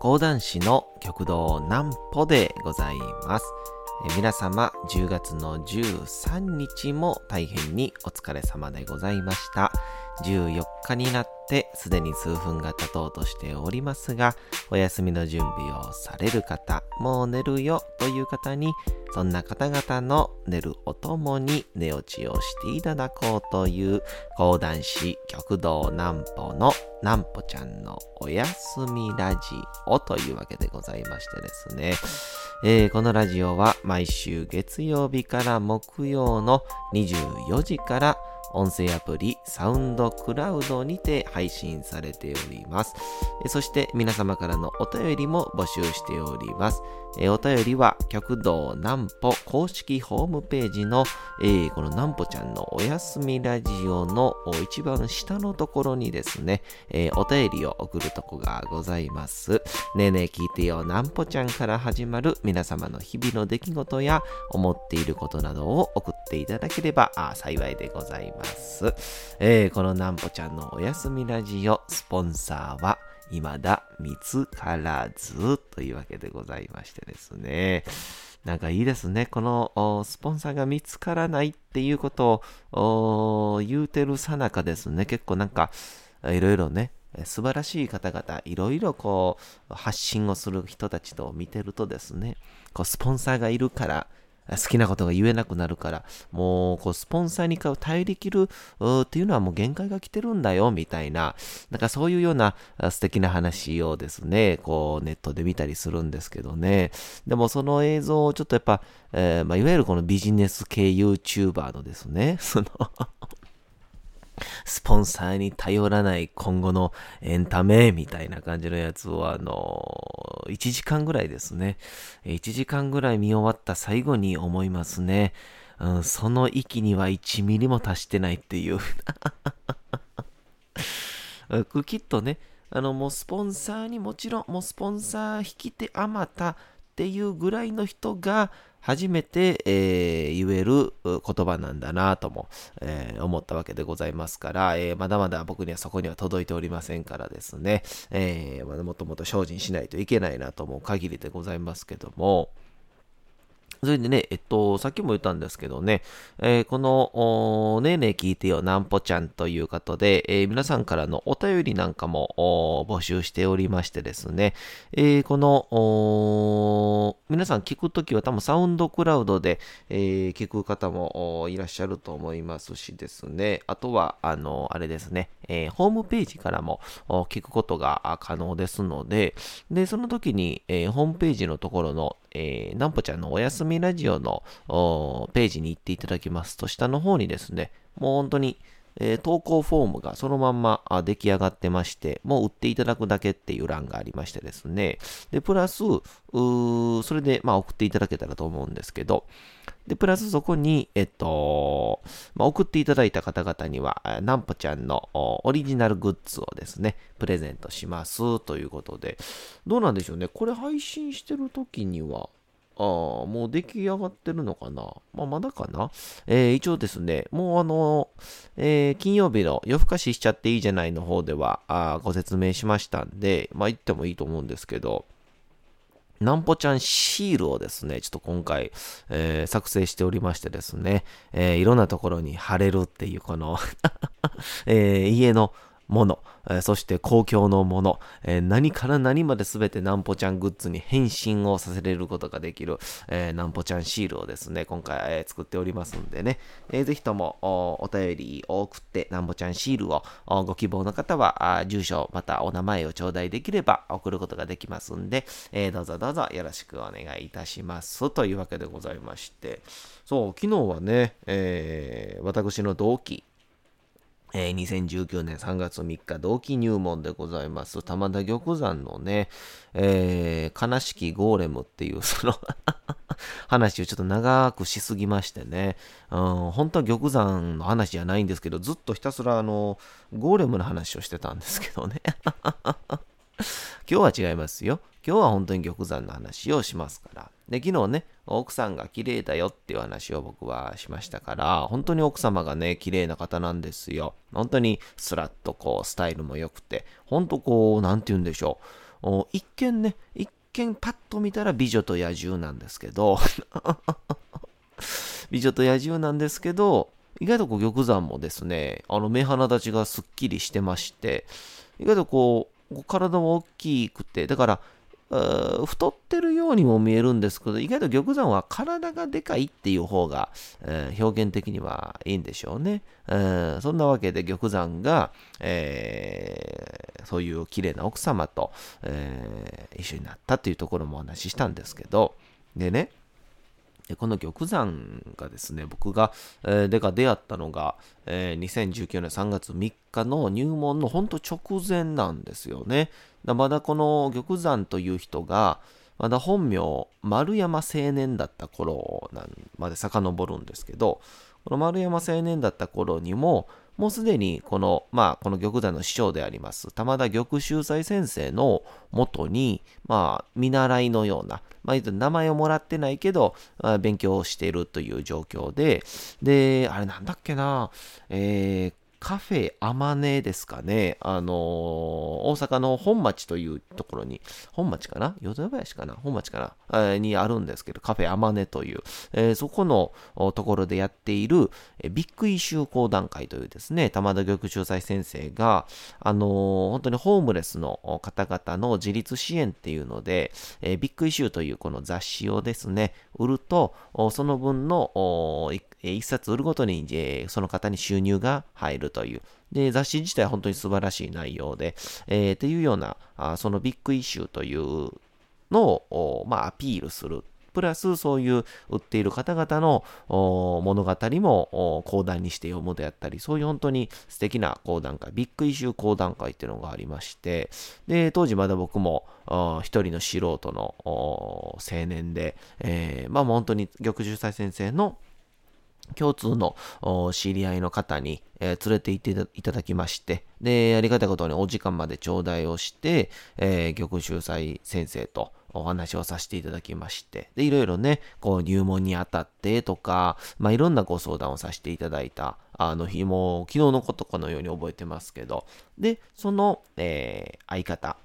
講談師の極道南歩でございます。皆様、10月の13日も大変にお疲れ様でございました。14日になってすでに数分が経とうとしておりますが、お休みの準備をされる方、もう寝るよという方に、そんな方々の寝るおともに寝落ちをしていただこうという講談師極道南歩の南歩ちゃんのおやすみラジオというわけでございましてですね、えー、このラジオは毎週月曜日から木曜の24時から音声アプリサウンドクラウドにて配信されております。そして皆様からのお便りも募集しております。お便りは極道南歩公式ホームページの、えー、この南歩ちゃんのおやすみラジオの一番下のところにですね、えー、お便りを送るとこがございます。ねえねえ聞いてよ南歩ちゃんから始まる皆様の日々の出来事や思っていることなどを送っていただければ幸いでございます。えー、この南歩ちゃんのおやすみラジオスポンサーは未だ見つからずというわけでございましてですね。なんかいいですね。このスポンサーが見つからないっていうことを言うてるさなかですね。結構なんかいろいろね、素晴らしい方々、いろいろこう発信をする人たちと見てるとですね、こうスポンサーがいるから、好きなことが言えなくなるから、もう、こう、スポンサーに頼りきるっていうのはもう限界が来てるんだよ、みたいな、なんかそういうような素敵な話をですね、こう、ネットで見たりするんですけどね。でもその映像をちょっとやっぱ、えー、まあ、いわゆるこのビジネス系 YouTuber のですね、そのスポンサーに頼らない今後のエンタメみたいな感じのやつを、あの、1時間ぐらいですね。1時間ぐらい見終わった最後に思いますね。うん、その域には1ミリも達してないっていう きっとね、あの、もうスポンサーにもちろん、もうスポンサー引き手あまたっていうぐらいの人が、初めて、えー、言える言葉なんだなとも、えー、思ったわけでございますから、えー、まだまだ僕にはそこには届いておりませんからですね、えまだもっともっと精進しないといけないなと思う限りでございますけども、それでね、えっと、さっきも言ったんですけどね、えー、この、ねえねえ聞いてよ、なんぽちゃんという方で、えー、皆さんからのお便りなんかも募集しておりましてですね、えー、この、皆さん聞くときは多分サウンドクラウドで、え聞く方もいらっしゃると思いますしですね、あとは、あの、あれですね、えホームページからも聞くことが可能ですので、で、その時に、えホームページのところの、えー、なんぽちゃんのおやすみラジオのページに行っていただきます。と、下の方にですね、もう本当に、えー、投稿フォームがそのまんま出来上がってまして、もう売っていただくだけっていう欄がありましてですね。で、プラス、それで、まあ、送っていただけたらと思うんですけど、で、プラスそこに、えっと、まあ、送っていただいた方々には、なんぽちゃんのオリジナルグッズをですね、プレゼントしますということで、どうなんでしょうね。これ配信してる時には、あもう出来上がってるのかな？まあ、まだかな？えー、一応ですね、もうあの、えー、金曜日の夜更かししちゃっていいじゃないの方では、あご説明しましたんで、まあ、言ってもいいと思うんですけど、なんぽちゃんシールをですね、ちょっと今回、えー、作成しておりましてですね、えー、いろんなところに貼れるっていうこの えー、家のもの、えそして公共のもの、え何から何まで全てなんぽちゃんグッズに変身をさせれることができる、えなんぽちゃんシールをですね、今回、え作っておりますんでね、えー、ぜひともお便りを送ってなんぽちゃんシールをご希望の方は住所またお名前を頂戴できれば送ることができますんで、えー、どうぞどうぞよろしくお願いいたします。というわけでございまして。そう昨日はね、えー、私の同期えー、2019年3月3日、同期入門でございます。玉田玉山のね、えー、悲しきゴーレムっていう、その話をちょっと長くしすぎましてね、うん、本当は玉山の話じゃないんですけど、ずっとひたすらあの、ゴーレムの話をしてたんですけどね。今日は違いますよ。今日は本当に玉山の話をしますから。で、昨日ね、奥さんが綺麗だよっていう話を僕はしましたから、本当に奥様がね、綺麗な方なんですよ。本当にスラッとこう、スタイルも良くて、本当こう、なんて言うんでしょう一見ね、一見パッと見たら美女と野獣なんですけど 美女と野獣なんですけど、意外とこう玉山もですね、あの目鼻立ちがすっきりしてまして、意外とこう、体も大きくて、だから、太ってるようにも見えるんですけど、意外と玉山は体がでかいっていう方が、えー、表現的にはいいんでしょうね。えー、そんなわけで玉山が、えー、そういう綺麗な奥様と、え一緒になったというところもお話ししたんですけど、でね、この玉山がですね、僕が、えー、でか出会ったのが、えー、2019年3月3日の入門のほんと直前なんですよね。だまだこの玉山という人が、まだ本名、丸山青年だった頃まで遡るんですけど、この丸山青年だった頃にも、もうすでにこの、まあ、この玉座の師匠であります、玉田玉秀斎先生のもとに、まあ、見習いのような、まあ、名前をもらってないけど、勉強をしているという状況で、で、あれなんだっけな、えー、カフェアマネですかね。あのー、大阪の本町というところに、本町かな？淀林かな？本町かな、にあるんですけど、カフェアマネという、えー、そこのところでやっている、えビッグイシュー講談会というですね、玉田玉秀斎先生が、あの本当にホームレスの方々の自立支援っていうので、えビッグイシューというこの雑誌をですね、売ると、その分の一冊売るごとに、その方に収入が入るという。で、雑誌自体は本当に素晴らしい内容で、えー、っていうような、そのビッグイシューというのを、まあ、アピールする。プラス、そういう売っている方々の物語も講談にして読むであったり、そういう本当に素敵な講談会、ビッグイシュー講談会っていうのがありまして、で、当時まだ僕も一人の素人の青年で、えー、まあ本当に玉樹斎先生の共通の知り合いの方に、えー、連れて行っていただきまして、で、ありがたいことにお時間まで頂戴をして、えー、玉秀斎先生とお話をさせていただきまして、で、いろいろね、こう入門にあたってとか、まあ、いろんなご相談をさせていただいた、あの日も、昨日のことかのように覚えてますけど、で、その、えー、相方、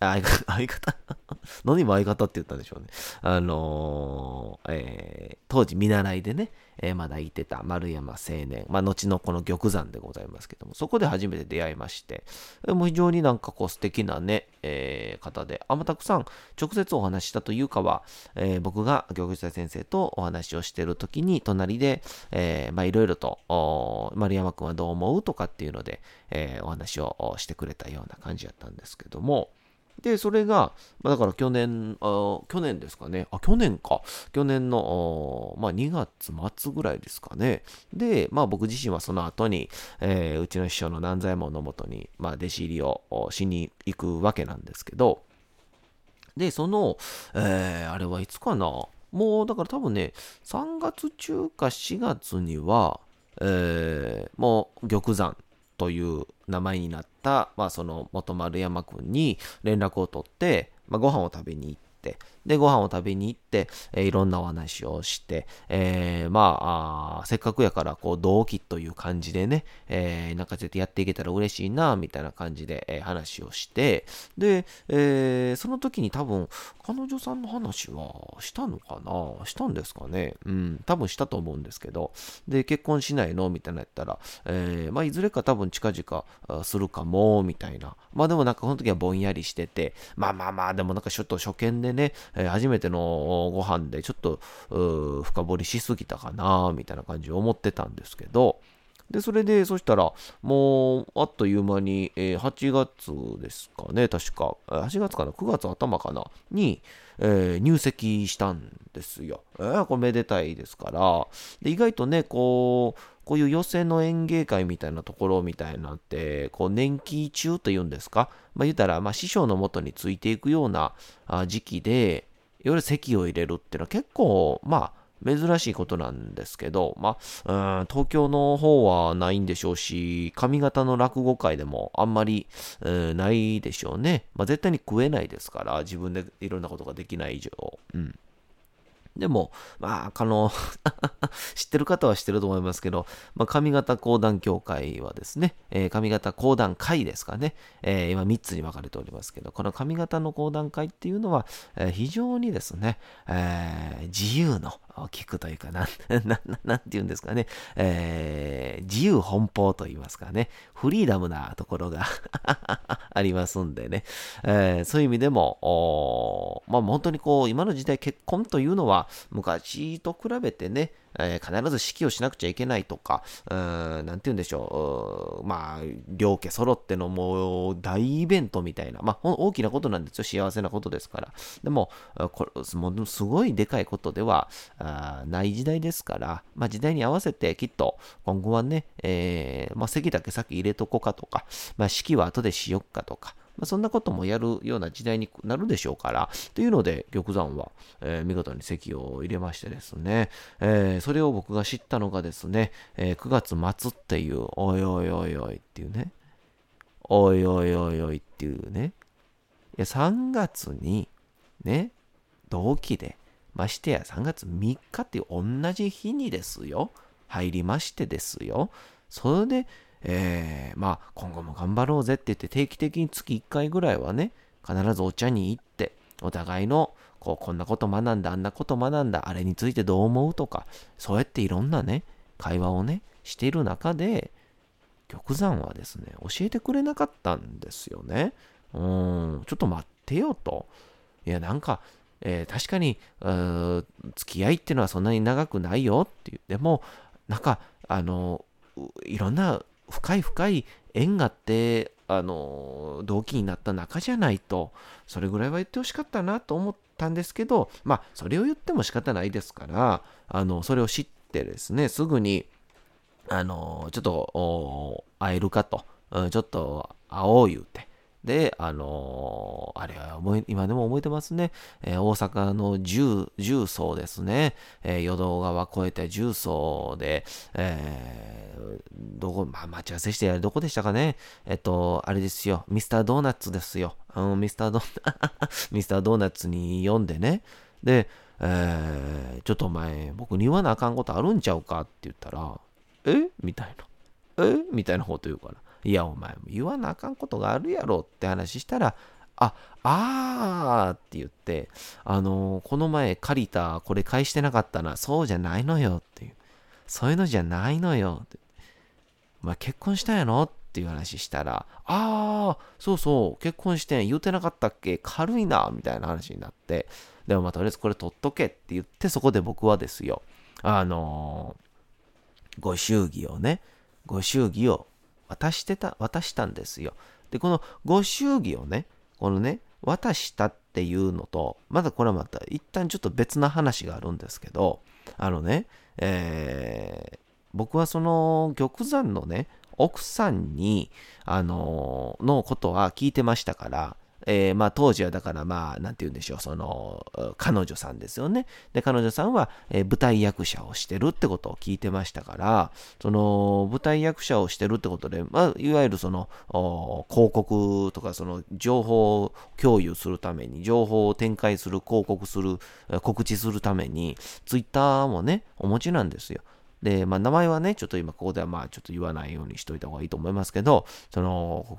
相方、相方？何も相方って言ったんでしょうね。あのー、えー、当時見習いでね、えー、まだいてた丸山青年、まあ、後のこの玉山でございますけども、そこで初めて出会いまして、もう非常になんかこう素敵なね、えー、方で、あんまたくさん直接お話したというかは、えー、僕が玉下先生とお話をしてる時に、隣で、えー、まあいろいろと、丸山くんはどう思うとかっていうので、えー、お話をしてくれたような感じだったんですけども、で、それが、まあ、だから去年あ、去年ですかね。あ、去年か。去年の、まあ、2月末ぐらいですかね。で、まあ、僕自身はその後に、えー、うちの師匠の南左衛門のもとに、まあ、弟子入りをしに行くわけなんですけど、で、その、えー、あれはいつかな。もう、だから多分ね、3月中か4月には、えー、もう玉山という名前になった、まあ、その元丸山君に連絡を取って、まあ、ご飯を食べに行って、で、ご飯を食べに行って、えー、いろんなお話をして、えー、まあせっかくやから、こう、同期という感じでね、えー、なんか絶対やっていけたら嬉しいな、みたいな感じで、えー、話をして、で、えー、その時に多分、彼女さんの話はしたのかな？したんですかね？うん、多分したと思うんですけど、で、結婚しないの？みたいなやったら、えー、まあ、いずれか多分近々するかも、みたいな。まあでもなんかこの時はぼんやりしてて、まあまあまあ、でもなんかちょっと初見でね、えー、初めてのご飯でちょっと深掘りしすぎたかな？みたいな感じを思ってたんですけど、で、それで、そしたら、もう、あっという間に、えー、8月ですかね、確か、8月かな、9月頭かな、に、えー、入籍したんですよ。えー、これめでたいですから、で意外とね、こう、こういう寄席の演芸会みたいなところみたいなって、こう年季中というんですか、まあ言ったら、まあ師匠のもとについていくような時期で、いわゆる席を入れるっていうのは結構、まあ、珍しいことなんですけど、まあ、東京の方はないんでしょうし、上方の落語会でもあんまり、ないでしょうね。まあ、絶対に食えないですから、自分でいろんなことができない以上。うん。でも、まあ、あの 知ってる方は知ってると思いますけど、まあ、上方講談協会はですね、えー、上方講談会ですかね、えー、今3つに分かれておりますけど、この上方の講談会っていうのは、えー、非常にですね、え、自由の聞くというか、なん、ななんて言うんですかね、えー、自由奔放と言いますかね、フリーダムなところが ありますんでね、えー、そういう意味でも、まあ本当にこう、今の時代結婚というのは昔と比べてね、えー、必ず式をしなくちゃいけないとか、うん、なんて言うんでしょう、まあ、両家揃ってのもう大イベントみたいな、まあ、大きなことなんですよ、幸せなことですから。でも、これものすごいでかいことではない時代ですから、まあ、時代に合わせてきっと今後はね、えー、まあ、席だけ先入れとこうかとか、まあ、式は後でしよっかとか、まあ、そんなこともやるような時代になるでしょうから、というので、玉山は、えー、見事に席を入れましてですね、えー、それを僕が知ったのがですね、えー、9月末っていう、おいおいおいおいっていうね、おいおいおいおいっていうね、いや3月に、ね、同期で、ましてや3月3日っていう同じ日にですよ、入りましてですよ、それで、えー、まあ、今後も頑張ろうぜって言って定期的に月1回ぐらいはね、必ずお茶に行って、お互いの、こう、こんなこと学んだ、あんなこと学んだ、あれについてどう思うとか、そうやっていろんなね、会話をね、している中で、玉山はですね、教えてくれなかったんですよね。うん、ちょっと待ってよと。いや、なんか、えー、確かに、付き合いっていうのはそんなに長くないよっていう。でも、なんか、あの、いろんな深い深い縁があって、あの、動機になった仲じゃないと、それぐらいは言ってほしかったなと思ったんですけど、まあ、それを言っても仕方ないですから、あの、それを知ってですね、すぐに、あの、ちょっと、会えるかと、ちょっと会おう言うて、で、あのー、あれは、今でも覚えてますね。えー、大阪の重、重曹ですね。えー、淀川越えて重曹で、えー、どこ、まあ、待ち合わせして、どこでしたかね。えっと、あれですよ。ミスタードーナツですよ。あの、ミスタードーナ、ミスタードーナツに読んでね。で、えー、ちょっとお前、僕に言わなあかんことあるんちゃうかって言ったら、え？みたいな。え？みたいなこと言うから。いや、お前も、言わなあかんことがあるやろって話したら、あ、あーって言って、あのー、この前借りた、これ返してなかったな、そうじゃないのよっていう。そういうのじゃないのよって。お前結婚したんやろっていう話したら、あー、そうそう、結婚してん言うてなかったっけ軽いな、みたいな話になって、でもまあとりあえずこれ取っとけって言って、そこで僕はですよ、あのー、ご祝儀をね、ご祝儀を渡してた、渡したんですよ。で、このご祝儀をね、このね、渡したっていうのと、まだこれはまた一旦ちょっと別な話があるんですけど、あのね、えー、僕はその玉山のね、奥さんに、あのー、のことは聞いてましたから、えー、まあ当時はだからまあ、なんて言うんでしょう、その、彼女さんですよね。で、彼女さんは、えー、舞台役者をしてるってことを聞いてましたから、その、舞台役者をしてるってことで、まあ、いわゆるその、広告とか、その、情報を共有するために、情報を展開する、広告する、告知するために、ツイッターもね、お持ちなんですよ。で、まあ、名前はね、ちょっと今ここではまあちょっと言わないようにしといた方がいいと思いますけど、その、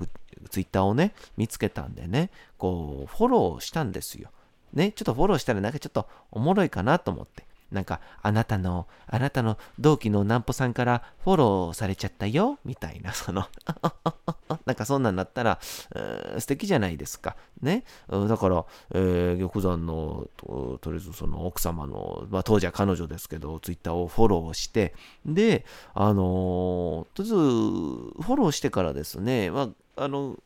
ツイッターをね、見つけたんでね、こう、フォローしたんですよ。ね、ちょっとフォローしたらなんかちょっとおもろいかなと思って。なんか、あなたの、あなたの同期の南ポさんからフォローされちゃったよ、みたいな、その なんかそんなんなったら、えー、素敵じゃないですか。ね？だから、えー、玉山のと、とりあえずその奥様の、まあ当時は彼女ですけど、ツイッターをフォローして、で、あのー、とりあえず、フォローしてからですね、まあ、あの、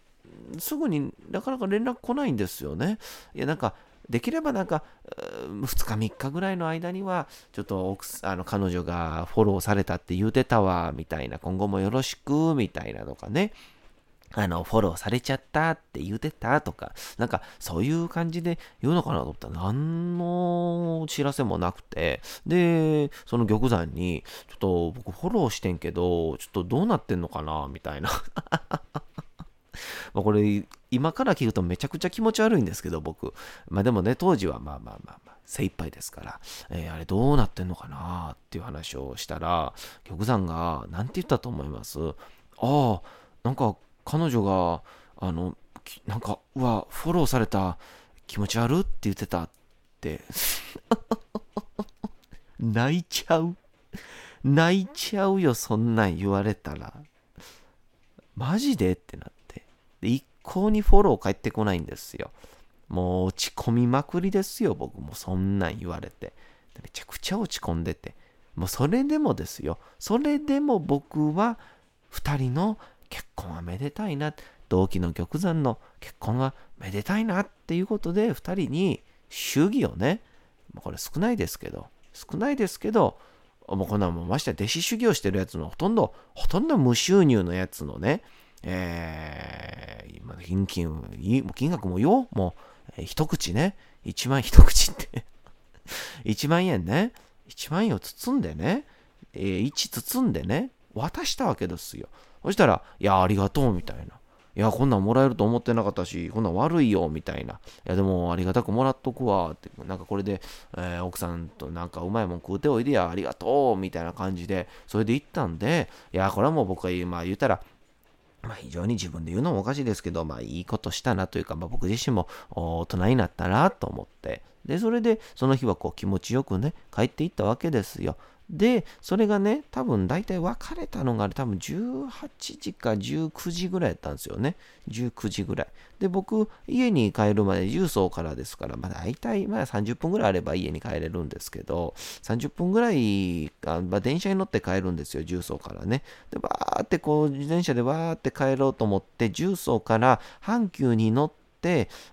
すぐになかなか連絡来ないんですよね。いや、なんか、できればなんか、2日3日ぐらいの間には、ちょっとあの彼女がフォローされたって言うてたわ、みたいな、今後もよろしく、みたいなとかね。あの、フォローされちゃったって言うてたとか、なんかそういう感じで言うのかなと思った。ら何の知らせもなくて、で、その玉山に、ちょっと僕フォローしてんけど、ちょっとどうなってんのかなみたいな。まあこれ、今から聞くとめちゃくちゃ気持ち悪いんですけど、僕。まあでもね、当時はまあまあまあまあ、精一杯ですから、えー、あれどうなってんのかなっていう話をしたら、玉山が、なんて言ったと思います？ああ、なんか彼女が、あの、なんか、うわ、フォローされた気持ち悪って言ってたって。泣いちゃう。泣いちゃうよ、そんなん言われたら。マジで？ってなって。で、一向にフォロー返ってこないんですよ。もう落ち込みまくりですよ、僕もそんなん言われて。めちゃくちゃ落ち込んでて。もうそれでもですよ。それでも僕は2人の結婚はめでたいな。同期の玉山の結婚はめでたいなっていうことで2人に祝儀をね、これ少ないですけど、少ないですけど、もうこんなもんまして弟子修行してるやつのほとんど、ほとんど無収入のやつのね、えー、今、金金、金額もよ、もう、一口ね、一万一口って 一万円ね、一万円を包んでね、えー、一包んでね、渡したわけですよ。そしたら、いや、ありがとう、みたいな。いや、こんなんもらえると思ってなかったし、こんなん悪いよ、みたいな。いや、でもありがたくもらっとくわ、って。なんかこれで、えー、奥さんとなんかうまいもん食うておいでや、ありがとう、みたいな感じで、それで行ったんで、いや、これはもう僕は、まあ言ったら、まあ、非常に自分で言うのもおかしいですけど、まあ、いいことしたなというか、まあ、僕自身も大人になったなと思って、で、それで、その日はこう気持ちよくね、帰っていったわけですよ。で、それがね、多分大体別れたのが多分18時か19時ぐらいやったんですよね。19時ぐらい。で、僕、家に帰るまで重曹からですから、まあ大体まあ30分ぐらいあれば家に帰れるんですけど、30分ぐらい、あまあ、電車に乗って帰るんですよ、重曹からね。で、バーってこう、自転車でバーって帰ろうと思って、重曹から阪急に乗って、、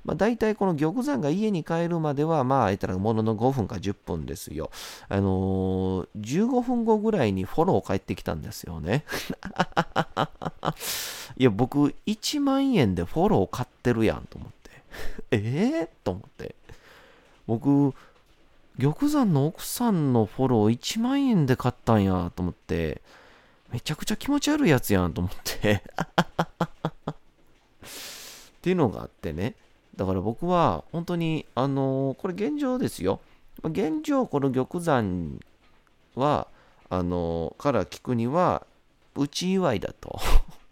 まあ、大体この玉山が家に帰るまでは、まあ、言ったらものの5分か10分ですよ。あのー、15分後ぐらいにフォロー返ってきたんですよね。いや、僕、1万円でフォロー買ってるやんと思って。え えー、と思って。僕、玉山の奥さんのフォロー1万円で買ったんやと思って、めちゃくちゃ気持ち悪いやつやんと思って っていうのがあってね。だから僕は本当に、あのー、これ現状ですよ。現状、この玉山は、あのー、から聞くには、うち祝いだと。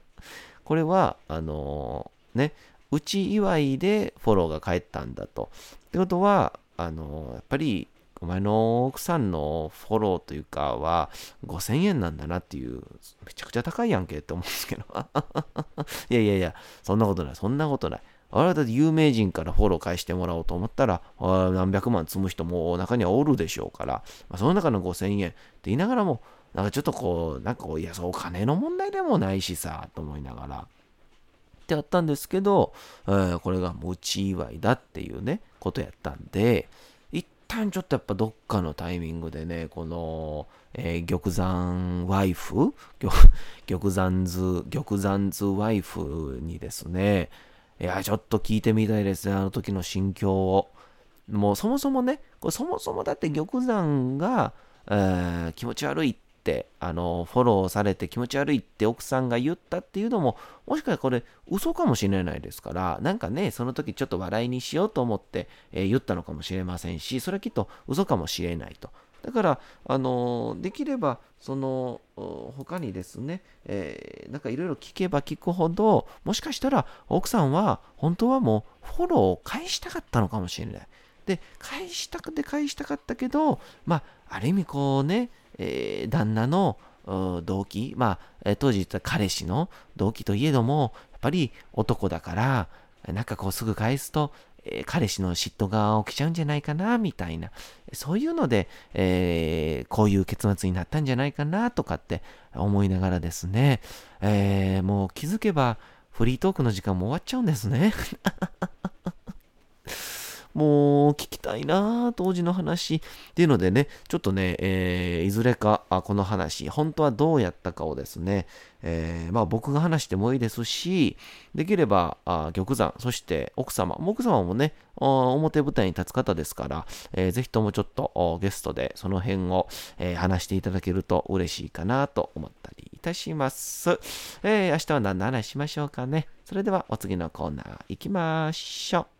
これは、あのー、ね、うち祝いでフォローが返ったんだと。ってことは、あのやっぱりお前の奥さんのフォローというかは5000円なんだなっていう、めちゃくちゃ高いやんけって思うんですけど。いやいやいや、そんなことない、そんなことない。あれはだって有名人からフォロー返してもらおうと思ったら、何百万積む人も中にはおるでしょうから、まあ、その中の5000円って言いながらも、なんかちょっとこう、なんか、いや、そう、お金の問題でもないしさ、と思いながら。ってあったんですけど、えー、これが持ち祝いだっていうね、ことやったんで、旦ちょっとやっぱどっかのタイミングでね、この、えー、玉山ワイフ？玉山図、玉山図ワイフにですね、いや、ちょっと聞いてみたいですね、あの時の心境を。もうそもそもね、これそもそもだって玉山が、えー、気持ち悪いってあのフォローされて気持ち悪いって奥さんが言ったっていうのももしかしたらこれ嘘かもしれないですからなんかねその時ちょっと笑いにしようと思って、えー、言ったのかもしれませんしそれはきっと嘘かもしれないと。だから、あのできれば、その、他にですね、えー、なんかいろいろ聞けば聞くほど、もしかしたら奥さんは本当はもうフォローを返したかったのかもしれない。で、返したくて返したかったけど、まあ、ある意味こうね、えー、旦那の動機、まあ、当時言った彼氏の動機といえども、やっぱり男だから、なんかこうすぐ返すと、えー、彼氏の嫉妬が起きちゃうんじゃないかな、みたいな。そういうので、えー、こういう結末になったんじゃないかな、とかって思いながらですね、えー、もう気づけばフリートークの時間も終わっちゃうんですね。もう聞きたいな当時の話っていうのでね、ちょっとね、えー、いずれかあこの話、本当はどうやったかをですね、えー、まあ僕が話してもいいですし、できればあ玉山、そして奥様、奥様もね、表舞台に立つ方ですから、えー、ぜひともちょっとゲストでその辺を、えー、話していただけると嬉しいかなと思ったりいたします。えー、明日は何の話しましょうかね。それではお次のコーナー行きましょう。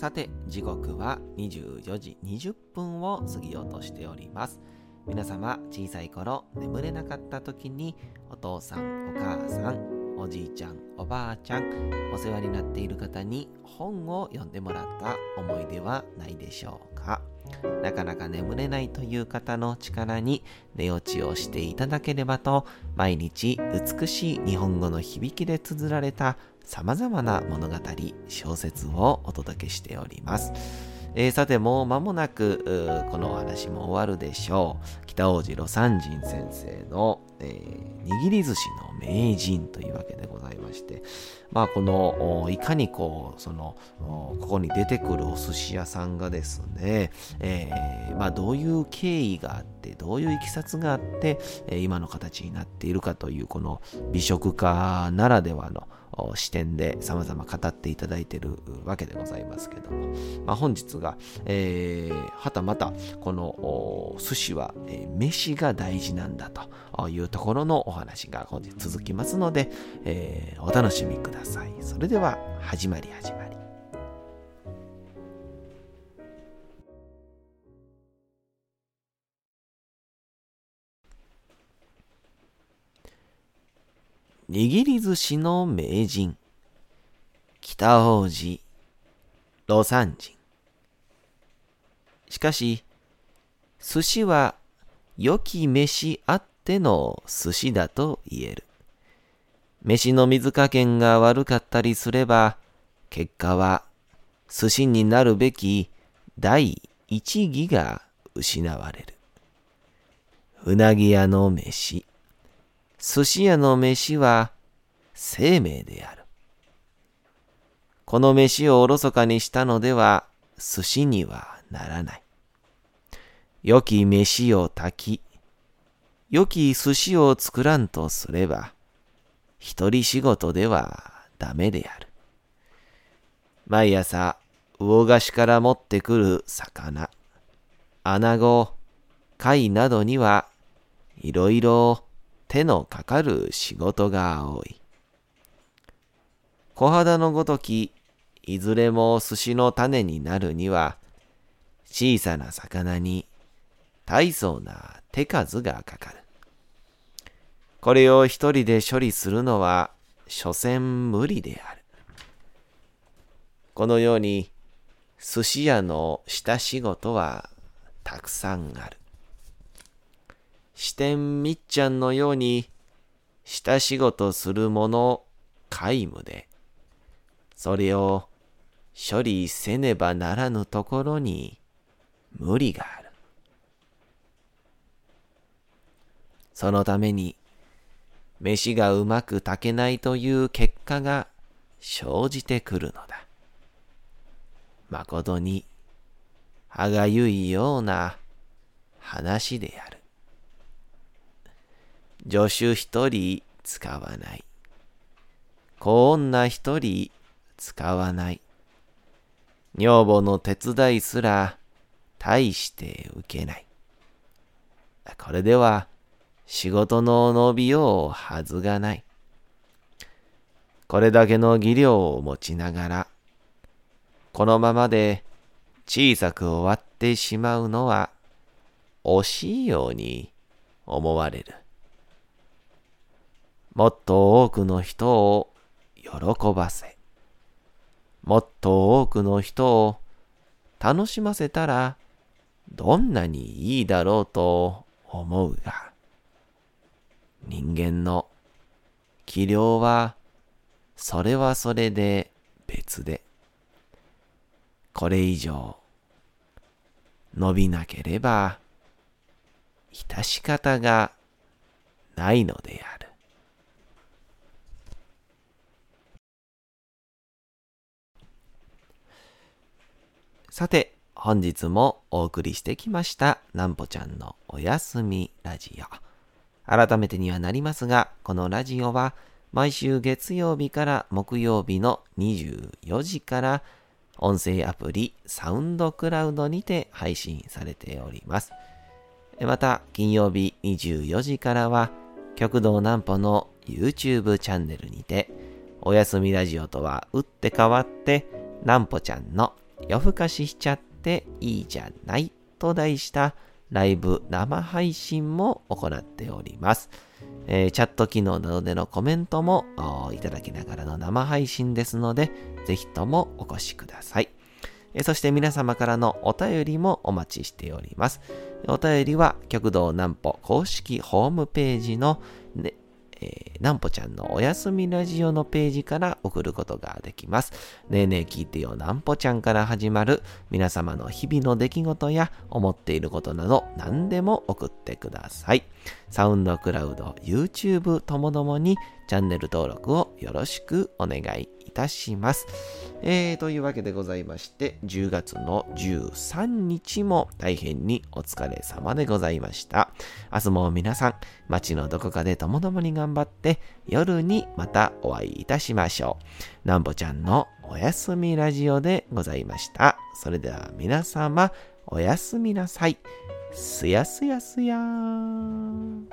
さて、時刻は24時20分を過ぎようとしております。皆様、小さい頃眠れなかった時にお父さん、お母さん、おじいちゃん、おばあちゃん、お世話になっている方に本を読んでもらった思い出はないでしょうなかなか眠れないという方の力に寝落ちをしていただければと毎日美しい日本語の響きで綴られた様々な物語、小説をお届けしております。えー、さて、もう間もなく、このお話も終わるでしょう。北王子魯山人先生の、えー、握り寿司の名人というわけでございまして、まあ、この、いかにこう、その、ここに出てくるお寿司屋さんがですね、えー、まあ、どういう経緯があって、どういういきさつがあって、今の形になっているかという、この美食家ならではの、視点で様々語っていただいているわけでございますけども、まあ、本日が、えー、はたまたこの寿司は、えー、飯が大事なんだというところのお話が本日続きますので、えー、お楽しみください。それでは始まり始まり。握り寿司の名人、北王子、魯山人。しかし、寿司は良き飯あっての寿司だと言える。飯の水加減が悪かったりすれば、結果は寿司になるべき第一義が失われる。うなぎ屋の飯。寿司屋の飯は生命である。この飯をおろそかにしたのでは寿司にはならない。良き飯を炊き、良き寿司を作らんとすれば、一人仕事ではダメである。毎朝、魚菓子から持ってくる魚、穴子、貝などには、いろいろ手のかかる仕事が多い。小肌のごとき、いずれも寿司の種になるには、小さな魚に大層な手数がかかる。これを一人で処理するのは、所詮無理である。このように、寿司屋の下仕事はたくさんある。支店みっちゃんのように、下仕事する者皆無で、それを処理せねばならぬところに無理がある。そのために、飯がうまく炊けないという結果が生じてくるのだ。誠に歯がゆいような話である。助手一人使わない。子女一人使わない。女房の手伝いすら大して受けない。これでは仕事の伸びようはずがない。これだけの技量を持ちながら、このままで小さく終わってしまうのは惜しいように思われる。もっと多くの人を喜ばせ、もっと多くの人を楽しませたらどんなにいいだろうと思うが、人間の器量はそれはそれで別で、これ以上伸びなければ、致し方がないのである。さて、本日もお送りしてきましたなんぽちゃんのおやすみラジオ。改めてにはなりますが、このラジオは毎週月曜日から木曜日の24時から音声アプリサウンドクラウドにて配信されております。また、金曜日24時からは、極道南歩の YouTube チャンネルにて、おやすみラジオとは打って変わって、南歩ちゃんの夜更かししちゃっていいじゃないと題したライブ生配信も行っております。えー、チャット機能などでのコメントもいただきながらの生配信ですので、ぜひともお越しください。えー、そして皆様からのお便りもお待ちしております。お便りは極道南歩公式ホームページの、ね、えー、なんぽちゃんのおやすみラジオのページから送ることができます。ねえねえ聞いてよなんぽちゃんから始まる皆様の日々の出来事や思っていることなど何でも送ってください。サウンドクラウド、YouTube ともどもにチャンネル登録をよろしくお願いいたします。えー、というわけでございまして、10月の13日も大変にお疲れ様でございました。明日も皆さん、街のどこかでともどもに頑張って、夜にまたお会いいたしましょう。なんぼちゃんのおやすみラジオでございました。それでは皆様、おやすみなさい。すやすやすやーん。